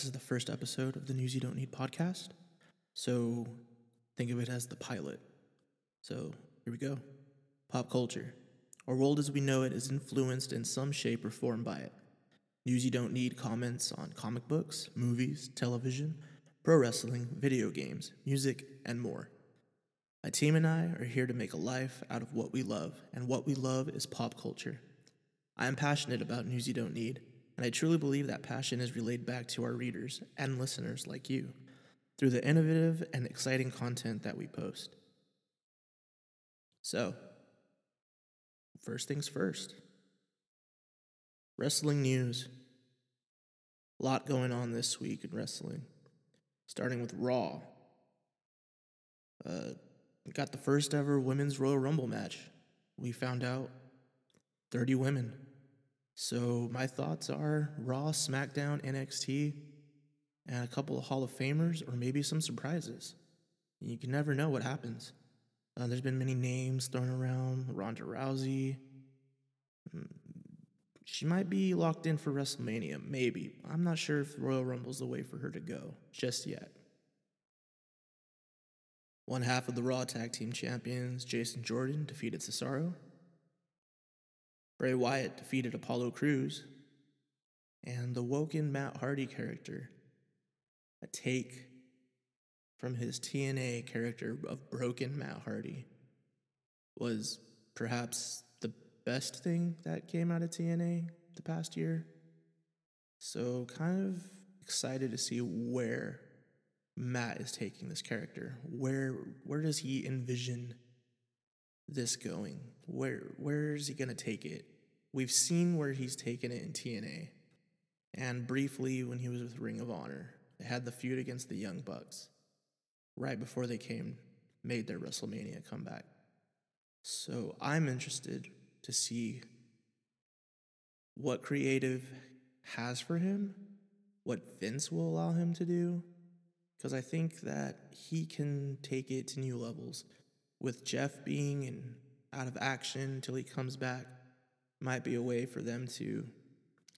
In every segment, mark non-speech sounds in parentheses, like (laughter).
This is the first episode of the News You Don't Need podcast. So think of it as the pilot. So here we go. Pop culture. Our world as we know it is influenced in some shape or form by it. News You Don't Need comments on comic books, movies, television, pro wrestling, video games, music, and more. My team and I are here to make a life out of what we love, and what we love is pop culture. I am passionate about news you don't need, and I truly believe that passion is relayed back to our readers and listeners like you through the innovative and exciting content that we post. So, first things first wrestling news. A lot going on this week in wrestling, starting with Raw. Uh, got the first ever women's Royal Rumble match. We found out 30 women. So my thoughts are Raw, SmackDown, NXT, and a couple of Hall of Famers, or maybe some surprises. You can never know what happens. Uh, there's been many names thrown around Ronda Rousey. Mm, She might be locked in for WrestleMania, maybe. I'm not sure if Royal Rumble's the way for her to go just yet. One half of the Raw Tag Team Champions, Jason Jordan, defeated Cesaro. Bray Wyatt defeated Apollo Crews, and the Woken Matt Hardy character, a take from his TNA character of Broken Matt Hardy, was perhaps the best thing that came out of TNA the past year. So, kind of excited to see where Matt is taking this character. Where where does he envision this going? Where where is he going to take it? We've seen where he's taken it in TNA, and briefly when he was with Ring of Honor, they had the feud against the Young Bucks right before they came made their WrestleMania comeback. So I'm interested to see what creative has for him, what Vince will allow him to do, because I think that he can take it to new levels. With Jeff being in, out of action until he comes back, might be a way for them to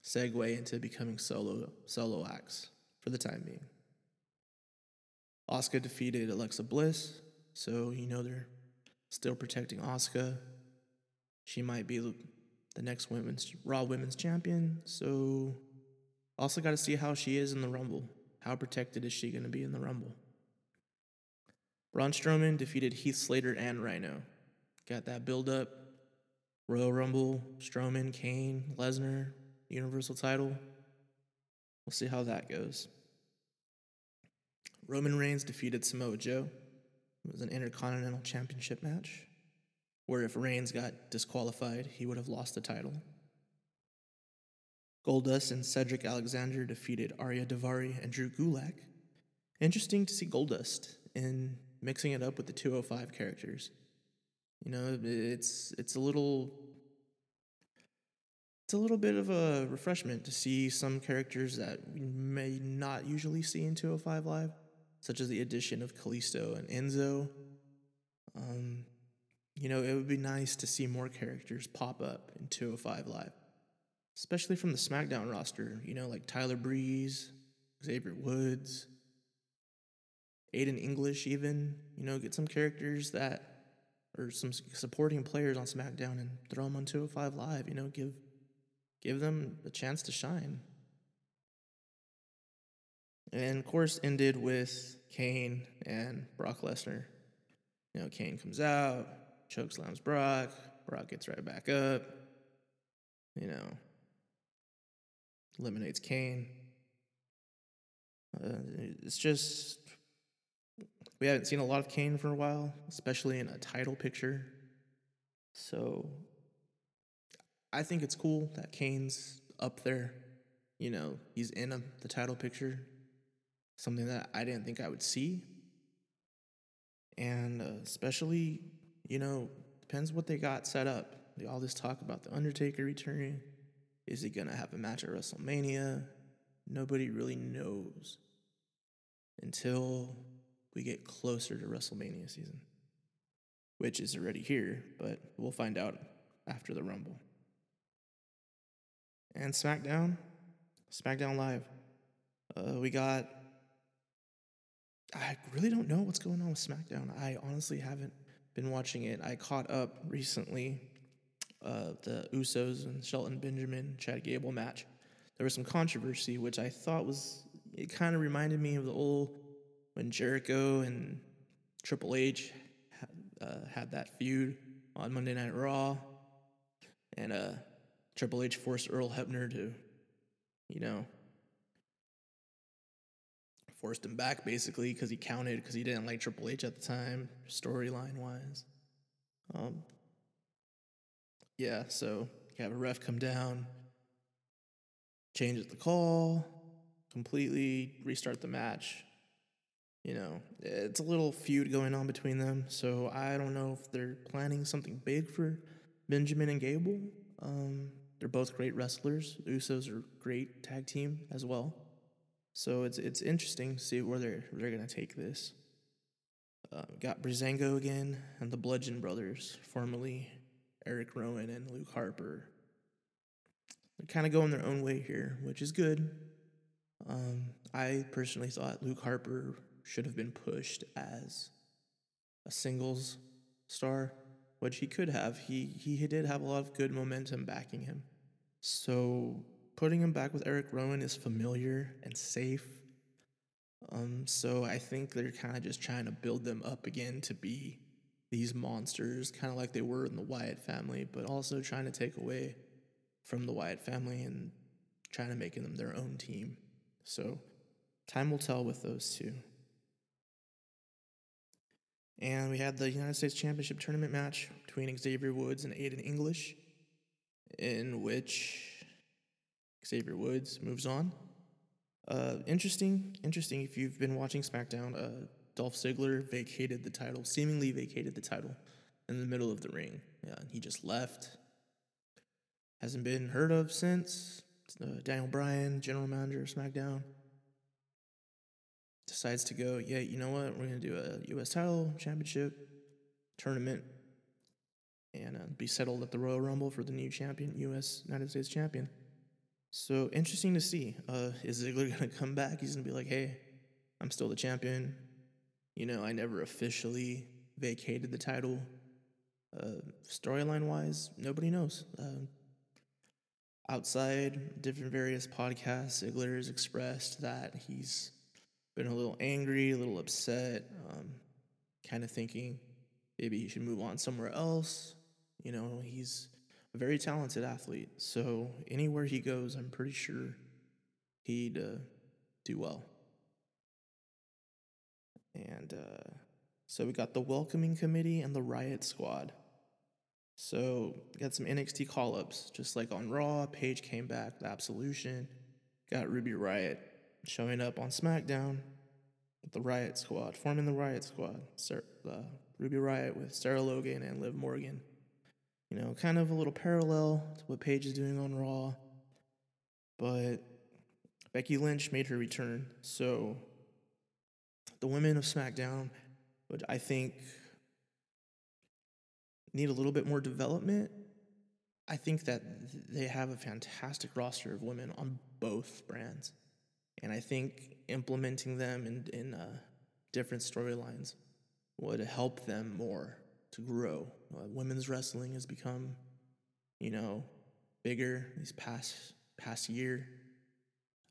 segue into becoming solo solo acts for the time being. Asuka defeated Alexa Bliss, so you know they're still protecting Asuka. She might be the next women's Raw Women's Champion, so also got to see how she is in the Rumble. How protected is she going to be in the Rumble? Braun Strowman defeated Heath Slater and Rhino. Got that build up. Royal Rumble, Strowman, Kane, Lesnar, Universal title. We'll see how that goes. Roman Reigns defeated Samoa Joe. It was an Intercontinental Championship match where if Reigns got disqualified, he would have lost the title. Goldust and Cedric Alexander defeated Ariya Daivari and Drew Gulak. Interesting to see Goldust in mixing it up with the 205 characters. You know, it's it's a little it's a little bit of a refreshment to see some characters that we may not usually see in 205 Live, such as the addition of Kalisto and Enzo. Um, you know, it would be nice to see more characters pop up in 205 Live, especially from the SmackDown roster. You know, like Tyler Breeze, Xavier Woods, Aiden English, even. You know, get some characters that, or some supporting players on SmackDown and throw them on 205 Live. You know, give give them a chance to shine. And of course, ended with Kane and Brock Lesnar. You know, Kane comes out, chokeslams Brock, Brock gets right back up, you know, eliminates Kane. Uh, it's just, we haven't seen a lot of Kane for a while, especially in a title picture. So I think it's cool that Kane's up there. You know, he's in a, the title picture, something that I didn't think I would see. And uh, especially, you know, depends what they got set up. All this talk about the Undertaker returning. Is he gonna have a match at WrestleMania? Nobody really knows until we get closer to WrestleMania season, which is already here, but we'll find out after the Rumble. And SmackDown, SmackDown Live. Uh, we got. I really don't know what's going on with SmackDown. I honestly haven't been watching it. I caught up recently. Uh, the Usos and Shelton Benjamin Chad Gable match. There was some controversy, which I thought was. It kind of reminded me of the old when Jericho and Triple H had, uh, had that feud on Monday Night Raw, and uh, Triple H forced Earl Hebner to, you know, forced him back basically because he counted because he didn't like Triple H at the time, storyline wise. Um, yeah, so you have a ref come down, changes the call, completely restart the match. You know, it's a little feud going on between them, so I don't know if they're planning something big for Benjamin and Gable. Um, they're both great wrestlers. The Usos are great tag team as well. So it's it's interesting to see where they're they're gonna take this. Uh, got Breezango again and the Bludgeon Brothers, formerly Eric Rowan and Luke Harper. They're kind of going their own way here, which is good. Um, I personally thought Luke Harper should have been pushed as a singles star, which he could have. He he did have a lot of good momentum backing him. So putting him back with Eric Rowan is familiar and safe. Um, so I think they're kind of just trying to build them up again to be these monsters, kind of like they were in the Wyatt family, but also trying to take away from the Wyatt family and trying to make them their own team. So time will tell with those two. And we had the United States Championship tournament match between Xavier Woods and Aiden English, in which Xavier Woods moves on. Uh, interesting, interesting. If you've been watching SmackDown, uh, Dolph Ziggler vacated the title, seemingly vacated the title in the middle of the ring. Yeah, he just left. Hasn't been heard of since. Uh, Daniel Bryan, general manager of SmackDown, decides to go, yeah, you know what? We're going to do a U.S. title championship tournament and uh, be settled at the Royal Rumble for the new champion, U.S. United States champion. So interesting to see. Uh, is Ziggler (laughs) going to come back? He's going to be like, hey, I'm still the champion. You know, I never officially vacated the title. Uh, Storyline wise, nobody knows. Uh, outside different various podcasts, Ziggler has expressed that he's been a little angry, a little upset, um, kind of thinking maybe he should move on somewhere else. You know, he's a very talented athlete. So anywhere he goes, I'm pretty sure he'd uh, do well. And uh, so we got the welcoming committee and the riot squad. So got some NXT call ups, just like on Raw. Paige came back, the Absolution. Got Ruby Riot showing up on SmackDown with the Riot Squad, forming the Riot Squad. Sarah, uh, Ruby Riot with Sarah Logan and Liv Morgan. You know, kind of a little parallel to what Paige is doing on Raw. But Becky Lynch made her return. So the women of SmackDown, which I think need a little bit more development. I think that they have a fantastic roster of women on both brands. And I think implementing them in, in uh, different storylines would help them more to grow. Uh, women's wrestling has become, you know, bigger these past past year.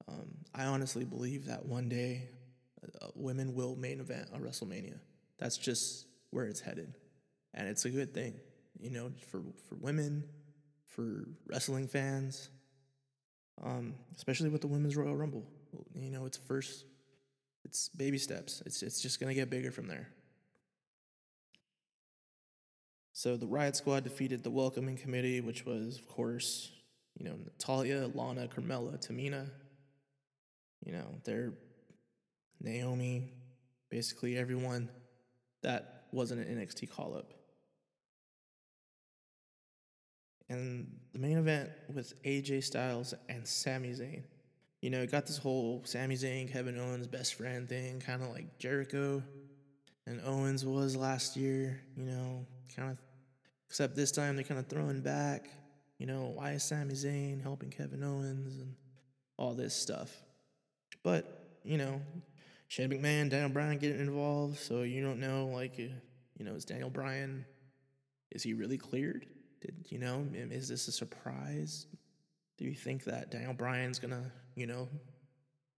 Um, I honestly believe that one day uh, women will main event a WrestleMania. That's just where it's headed, and it's a good thing, you know, for for women, for wrestling fans, um, especially with the women's Royal Rumble. You know, it's first, it's baby steps. It's it's just gonna get bigger from there. So the Riot Squad defeated the Welcoming Committee, which was, of course, you know, Natalya, Lana, Carmella, Tamina. You know, they're Naomi, basically everyone that wasn't an NXT call up. And the main event with AJ Styles and Sami Zayn. You know, got this whole Sami Zayn, Kevin Owens best friend thing, kind of like Jericho and Owens was last year, you know, kind of, except this time they're kind of throwing back, you know, why is Sami Zayn helping Kevin Owens and all this stuff. But, you know, Shane McMahon, Daniel Bryan getting involved, so you don't know, like, you know, is Daniel Bryan, is he really cleared? Did, you know, is this a surprise? Do you think that Daniel Bryan's gonna, you know,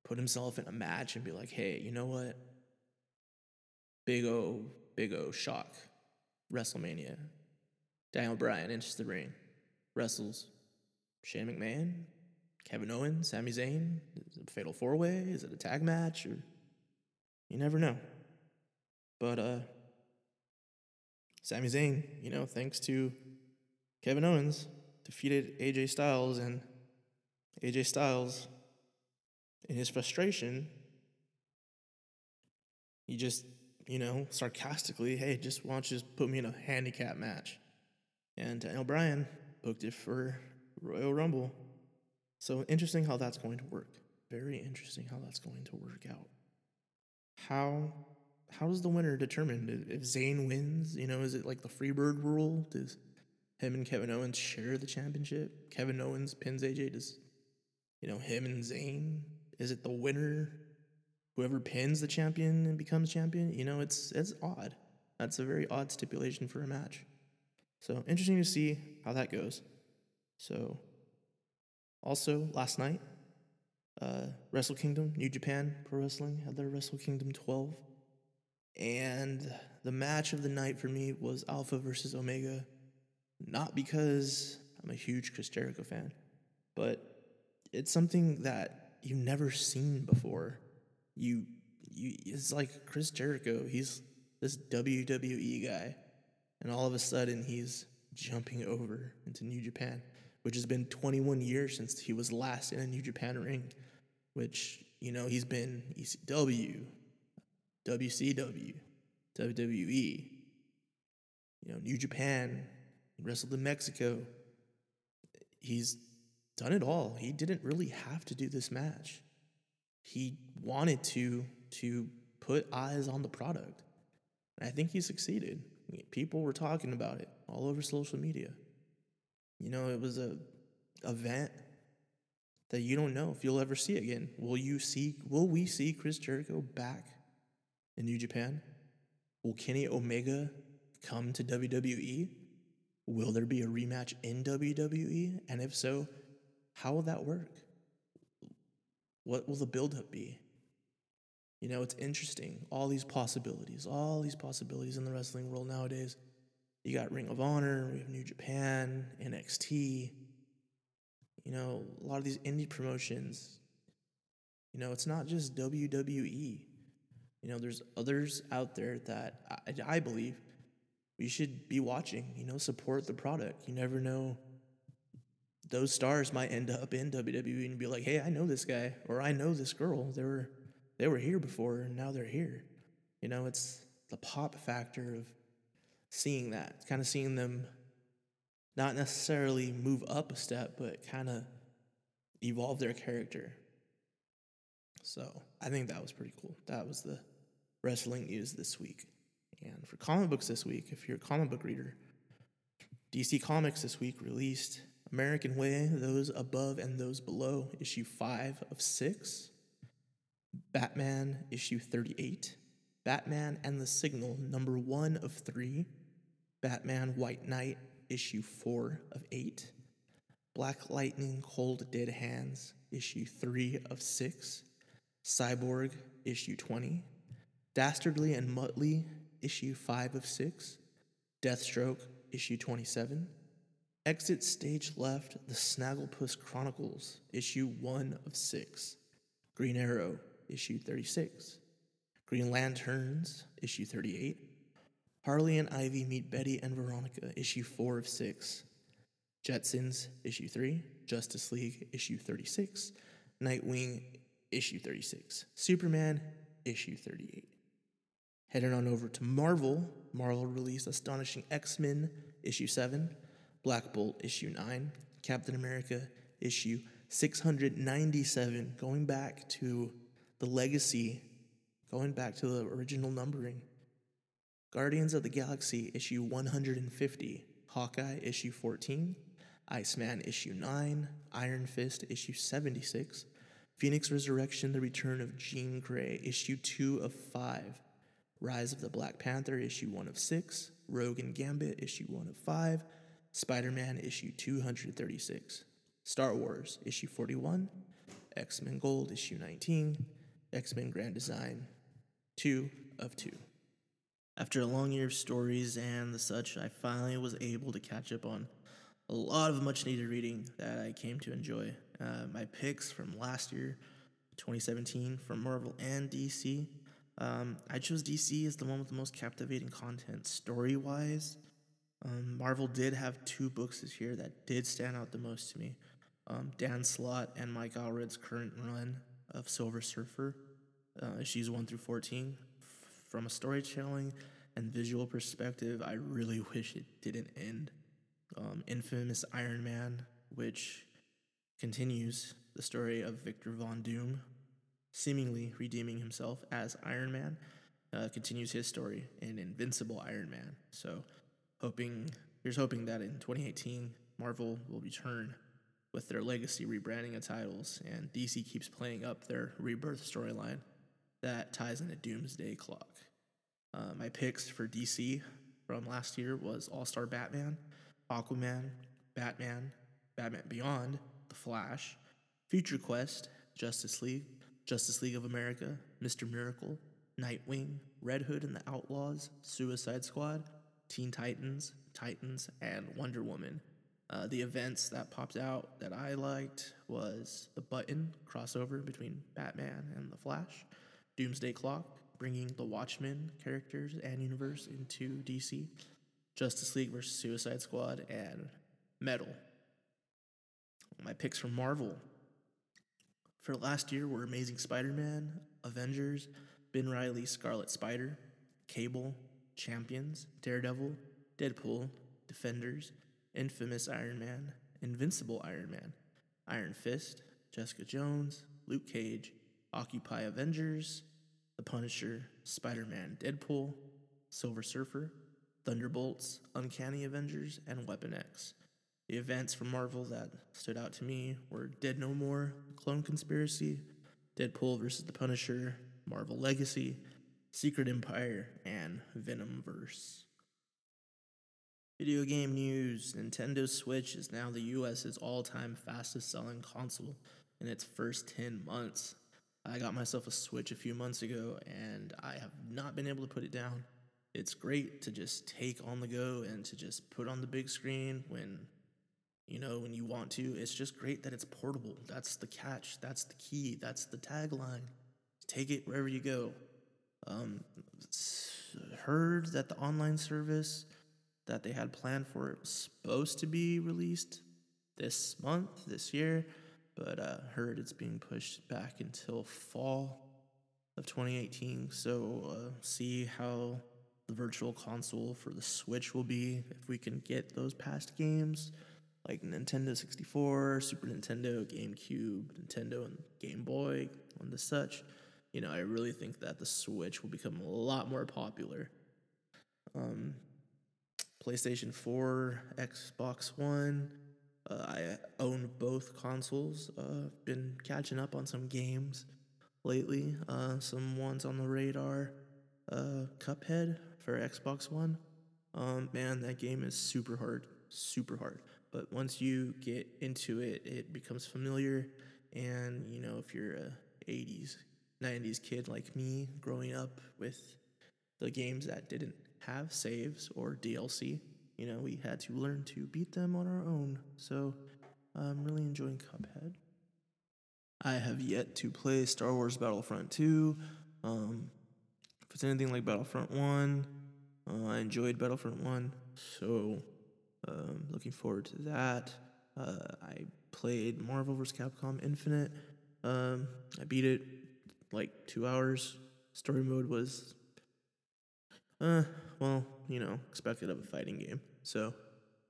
put himself in a match and be like, hey, you know what? Big O, Big O shock. WrestleMania. Daniel Bryan enters the ring, wrestles Shane McMahon, Kevin Owens, Sami Zayn. Is it a fatal four way? Is it a tag match? Or you never know. But uh Sami Zayn, you know, thanks to Kevin Owens, defeated AJ Styles and AJ Styles in his frustration, he just you know, sarcastically, hey, just why don't you just put me in a handicap match? And Daniel Bryan booked it for Royal Rumble. So interesting how that's going to work. Very interesting how that's going to work out. How how is the winner determined? If Zayn wins, you know, is it like the Freebird rule? Does him and Kevin Owens share the championship? Kevin Owens pins AJ. Does you know him and Zayn? Is it the winner whoever pins the champion and becomes champion, you know, it's it's odd. That's a very odd stipulation for a match. So interesting to see how that goes. So also last night, uh, Wrestle Kingdom, New Japan Pro Wrestling had their Wrestle Kingdom 12. And the match of the night for me was Alpha versus Omega. Not because I'm a huge Chris Jericho fan, but it's something that you've never seen before you you it's like Chris Jericho. He's this WWE guy, and all of a sudden he's jumping over into New Japan, which has been 21 years since he was last in a New Japan ring. Which you know he's been ECW, WCW, WWE, you know New Japan, he wrestled in Mexico. He's done it all. He didn't really have to do this match he wanted to to put eyes on the product. And I think he succeeded. People were talking about it all over social media. You know, it was a event that you don't know if you'll ever see again. Will you see will we see Chris Jericho back in New Japan? Will Kenny Omega come to WWE? Will there be a rematch in WWE? And if so, how will that work? What will the buildup be? You know, it's interesting. All these possibilities, all these possibilities in the wrestling world nowadays. You got Ring of Honor, we have New Japan, NXT. You know, a lot of these indie promotions. You know, it's not just WWE. You know, there's others out there that I, I believe we should be watching. You know, support the product. You never know those stars might end up in WWE and be like, "Hey, I know this guy or I know this girl. They were they were here before and now they're here." You know, it's the pop factor of seeing that, it's kind of seeing them not necessarily move up a step, but kind of evolve their character. So, I think that was pretty cool. That was the wrestling news this week. And for comic books this week, if you're a comic book reader, DC Comics this week released American Way, Those Above and Those Below, issue 5 of 6. Batman, issue 38. Batman and the Signal, number 1 of 3. Batman White Knight, issue 4 of 8. Black Lightning, Cold Dead Hands, issue 3 of 6. Cyborg, issue 20. Dastardly and Muttley, issue 5 of 6. Deathstroke, issue 27. Exit Stage Left, The Snagglepuss Chronicles, issue 1 of 6. Green Arrow, issue 36. Green Lanterns, issue 38. Harley and Ivy Meet Betty and Veronica, issue 4 of 6. Jetsons, issue 3. Justice League, issue 36. Nightwing, issue 36. Superman, issue 38. Heading on over to Marvel, Marvel released Astonishing X Men, issue 7. Black Bolt issue 9, Captain America issue 697, going back to the legacy, going back to the original numbering. Guardians of the Galaxy issue 150, Hawkeye issue 14, Iceman issue 9, Iron Fist issue 76, Phoenix Resurrection, The Return of Jean Grey, issue 2 of 5. Rise of the Black Panther, issue 1 of 6. Rogue and Gambit, issue 1 of 5. Spider Man, issue 236. Star Wars, issue 41. X Men Gold, issue 19. X Men Grand Design, 2 of 2. After a long year of stories and the such, I finally was able to catch up on a lot of much needed reading that I came to enjoy. Uh, my picks from last year, 2017, from Marvel and DC. Um, I chose DC as the one with the most captivating content story wise. Um, Marvel did have two books this year that did stand out the most to me um, Dan Slott and Mike Allred's current run of Silver Surfer, uh, issues 1 through 14. From a storytelling and visual perspective, I really (laughs) wish it didn't end. Um, infamous Iron Man, which continues the story of Victor Von Doom, seemingly redeeming himself as Iron Man, uh, continues his story in Invincible Iron Man. So, hoping here's hoping that in 2018 Marvel will return with their legacy rebranding of titles, and DC keeps playing up their rebirth storyline that ties into Doomsday Clock. Uh, my picks for DC from last year was All Star Batman, Aquaman, Batman, Batman Beyond, The Flash, Future Quest, Justice League, Justice League of America, Mr. Miracle, Nightwing, Red Hood and the Outlaws, Suicide Squad, Teen Titans, Titans, and Wonder Woman. Uh, the events that popped out that I liked was the Button crossover between Batman and the Flash, Doomsday Clock, bringing the Watchmen characters and universe into DC, Justice League versus Suicide Squad, and Metal. My picks from Marvel for last year were Amazing Spider Man, Avengers, Ben Riley, Scarlet Spider, Cable, Champions, Daredevil, Deadpool, Defenders, Infamous Iron Man, Invincible Iron Man, Iron Fist, Jessica Jones, Luke Cage, Occupy Avengers, The Punisher, Spider Man, Deadpool, Silver Surfer, Thunderbolts, Uncanny Avengers, and Weapon X. The events from Marvel that stood out to me were Dead No More, Clone Conspiracy, Deadpool vs. The Punisher, Marvel Legacy, Secret Empire, and Venomverse. Video game news Nintendo Switch is now the US's all time fastest selling console in its first 10 months. I got myself a Switch a few months ago and I have not been able to put it down. It's great to just take on the go and to just put on the big screen when you know when you want to. It's just great that it's portable. That's the catch. That's the key. That's the tagline. Take it wherever you go. Um, heard that the online service that they had planned for it was supposed to be released this month, this year, but uh, heard it's being pushed back until fall of 2018. So uh, see how the virtual console for the Switch will be if we can get those past games like Nintendo 64, Super Nintendo, GameCube, Nintendo, and Game Boy, and the such. You know, I really think that the Switch will become a lot more popular. Um, PlayStation 4, Xbox One. Uh, I own both consoles. Uh, been catching up on some games lately. Uh, some ones on the radar. Uh, Cuphead for Xbox One. Um, man, that game is super hard, super hard. But once you get into it, it becomes familiar. And you know, if you're a 80s, 90s kid like me, growing up with the games that didn't have saves or DLC, you know, we had to learn to beat them on our own. So I'm really enjoying Cuphead. I have yet to play Star Wars Battlefront 2. Um, if it's anything like Battlefront 1, uh, I enjoyed Battlefront 1. So um, looking forward to that. Uh, I played Marvel vs. Capcom Infinite. Um, I beat it like two hours. Story mode was, uh, well, you know, expected of a fighting game. So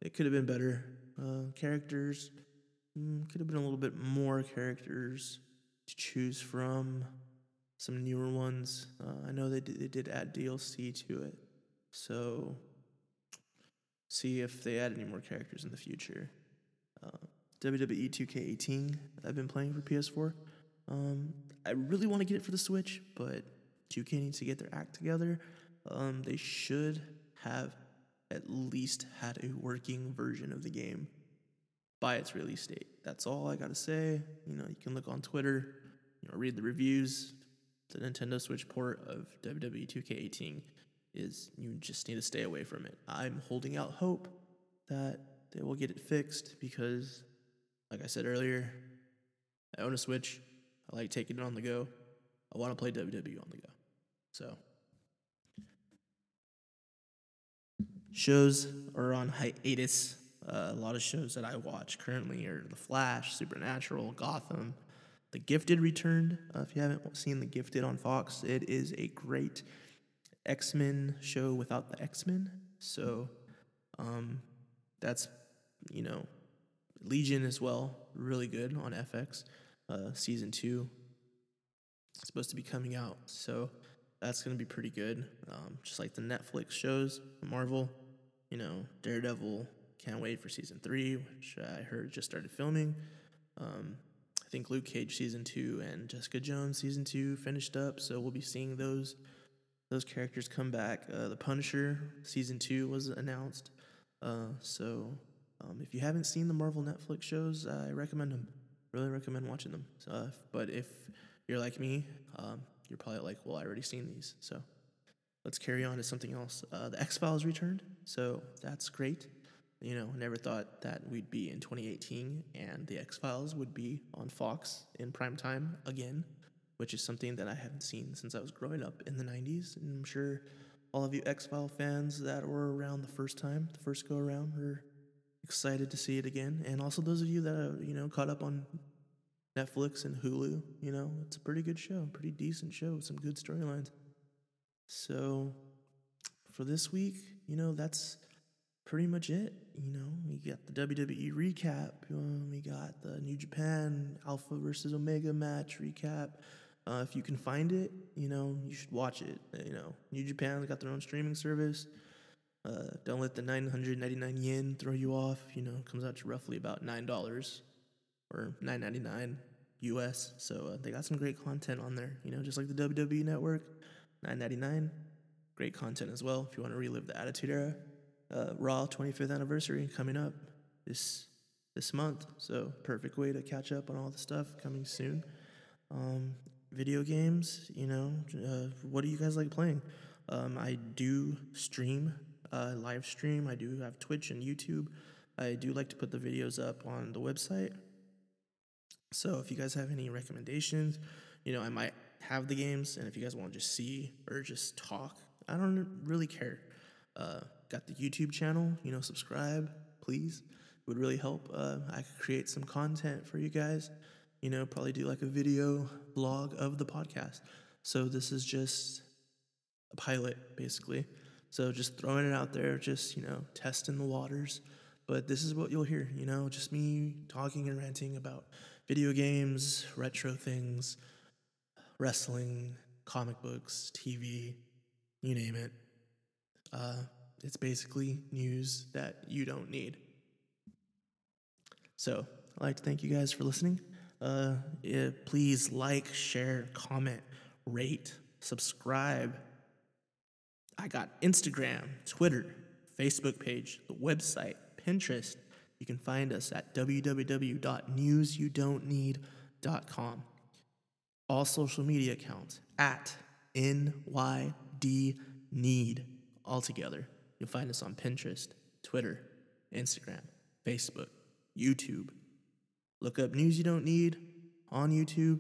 it could have been better. Uh, characters mm, could have been a little bit more characters to choose from. Some newer ones. Uh, I know they did, they did add DLC to it. So see if they add any more characters in the future. Uh, WWE 2K18 I've been playing for PS4. Um, I really want to get it for the Switch, but 2K needs to get their act together. Um, they should have at least had a working version of the game by its release date. That's all I gotta say. You know, you can look on Twitter, you know, read the reviews. The Nintendo Switch port of WWE 2K18 is you just need to stay away from it. I'm holding out hope that they will get it fixed because, like I said earlier, I own a Switch. I like taking it on the go. I want to play WWE on the go. So, shows are on hiatus. Uh, a lot of shows that I watch currently are The Flash, Supernatural, Gotham. The Gifted returned. Uh, if you haven't seen The Gifted on Fox, it is a great X Men show without the X Men. So um, that's, you know, Legion as well, really good on FX. Uh, season two supposed to be coming out. So that's going to be pretty good. Um, just like the Netflix shows, Marvel, you know, Daredevil, can't wait for season three, which I heard just started filming. Um, I think Luke Cage season two and Jessica Jones season two finished up, so we'll be seeing those those characters come back. Uh, the Punisher season two was announced, uh, so um, if you haven't seen the Marvel Netflix shows, I recommend them. Really recommend watching them. Uh, but if you're like me, um, you're probably like, well, I already seen these, so let's carry on to something else. Uh, the X Files returned, so that's great. You know, never thought that we'd be in 2018 and the X Files would be on Fox in prime time again, which is something that I haven't seen since I was growing up in the 90s. And I'm sure all of you X File fans that were around the first time, the first go around, are excited to see it again. And also those of you that are, you know, caught up on Netflix and Hulu, you know, it's a pretty good show, pretty decent show, some good storylines. So for this week, you know, that's pretty much it. You know, we got the WWE recap. Um, we got the New Japan Alpha versus Omega match recap. Uh, if you can find it, you know, you should watch it. You know, New Japan's got their own streaming service. Uh, don't let the 999 yen throw you off. You know, it comes out to roughly about $9 or 9.99 US. So uh, they got some great content on there, you know, just like the WWE network. 9.99, great content as well if you want to relive the Attitude Era uh, Raw 25th anniversary coming up this this month. So perfect way to catch up on all the stuff coming soon. Um, video games, you know, uh, what do you guys like playing? Um, I do stream, uh, live stream. I do have Twitch and YouTube. I do like to put the videos up on the website. So if you guys have any recommendations, you know, I might have the games, and if you guys want to just see or just talk, I don't really care. Uh, got the YouTube channel. You know, subscribe, please. It would really help. Uh, I could create some content for you guys. You know, probably do like a video blog of the podcast. So this is just a pilot, basically. So just throwing it out there, just you know, testing the waters. But this is what you'll hear. You know, just me talking and ranting about video games, retro things, wrestling, comic books, TV, you name it. Uh, it's basically news that you don't need. So I'd like to thank you guys for listening. Uh, yeah, please like, share, comment, rate, subscribe. I got Instagram, Twitter, Facebook page, the website, Pinterest. You can find us at www.newsyoudontneed.com. All social media accounts at NYD Need altogether. You'll find us on Pinterest, Twitter, Instagram, Facebook, YouTube. Look up News You Don't Need on YouTube.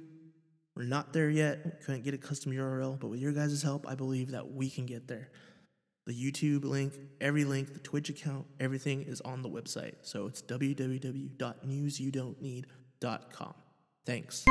We're not there yet. Couldn't get a custom URL, but with your guys' help, I believe that we can get there. The YouTube link, every link, the Twitch account, everything is on the website. So it's www.newsyoudontneed.com. Thanks.